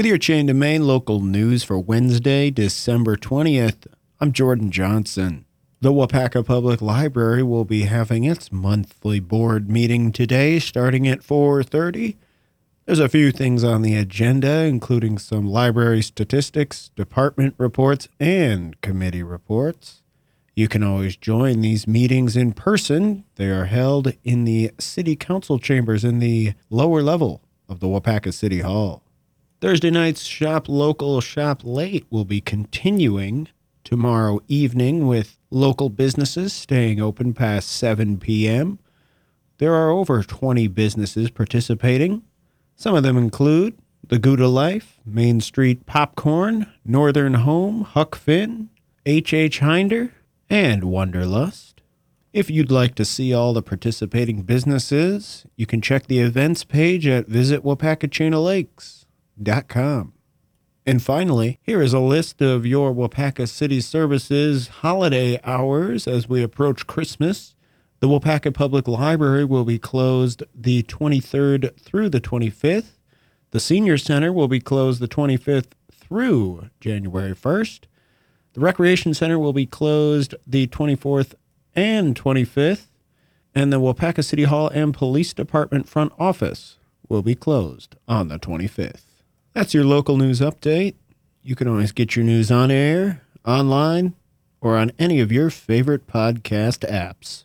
With your chain to Main local news for Wednesday, December 20th, I'm Jordan Johnson. The Waupaca Public Library will be having its monthly board meeting today starting at 4:30. There's a few things on the agenda including some library statistics, department reports, and committee reports. You can always join these meetings in person. They are held in the City Council chambers in the lower level of the Waupaca City Hall. Thursday night's Shop Local, Shop Late will be continuing tomorrow evening with local businesses staying open past 7 p.m. There are over 20 businesses participating. Some of them include The Gouda Life, Main Street Popcorn, Northern Home, Huck Finn, H.H. Hinder, and Wonderlust. If you'd like to see all the participating businesses, you can check the events page at And finally, here is a list of your Waupaca City Services holiday hours as we approach Christmas. The Waupaca Public Library will be closed the 23rd through the 25th. The Senior Center will be closed the 25th through January 1st. The Recreation Center will be closed the 24th and 25th. And the Waupaca City Hall and Police Department front office will be closed on the 25th. That's your local news update. You can always get your news on air, online, or on any of your favorite podcast apps.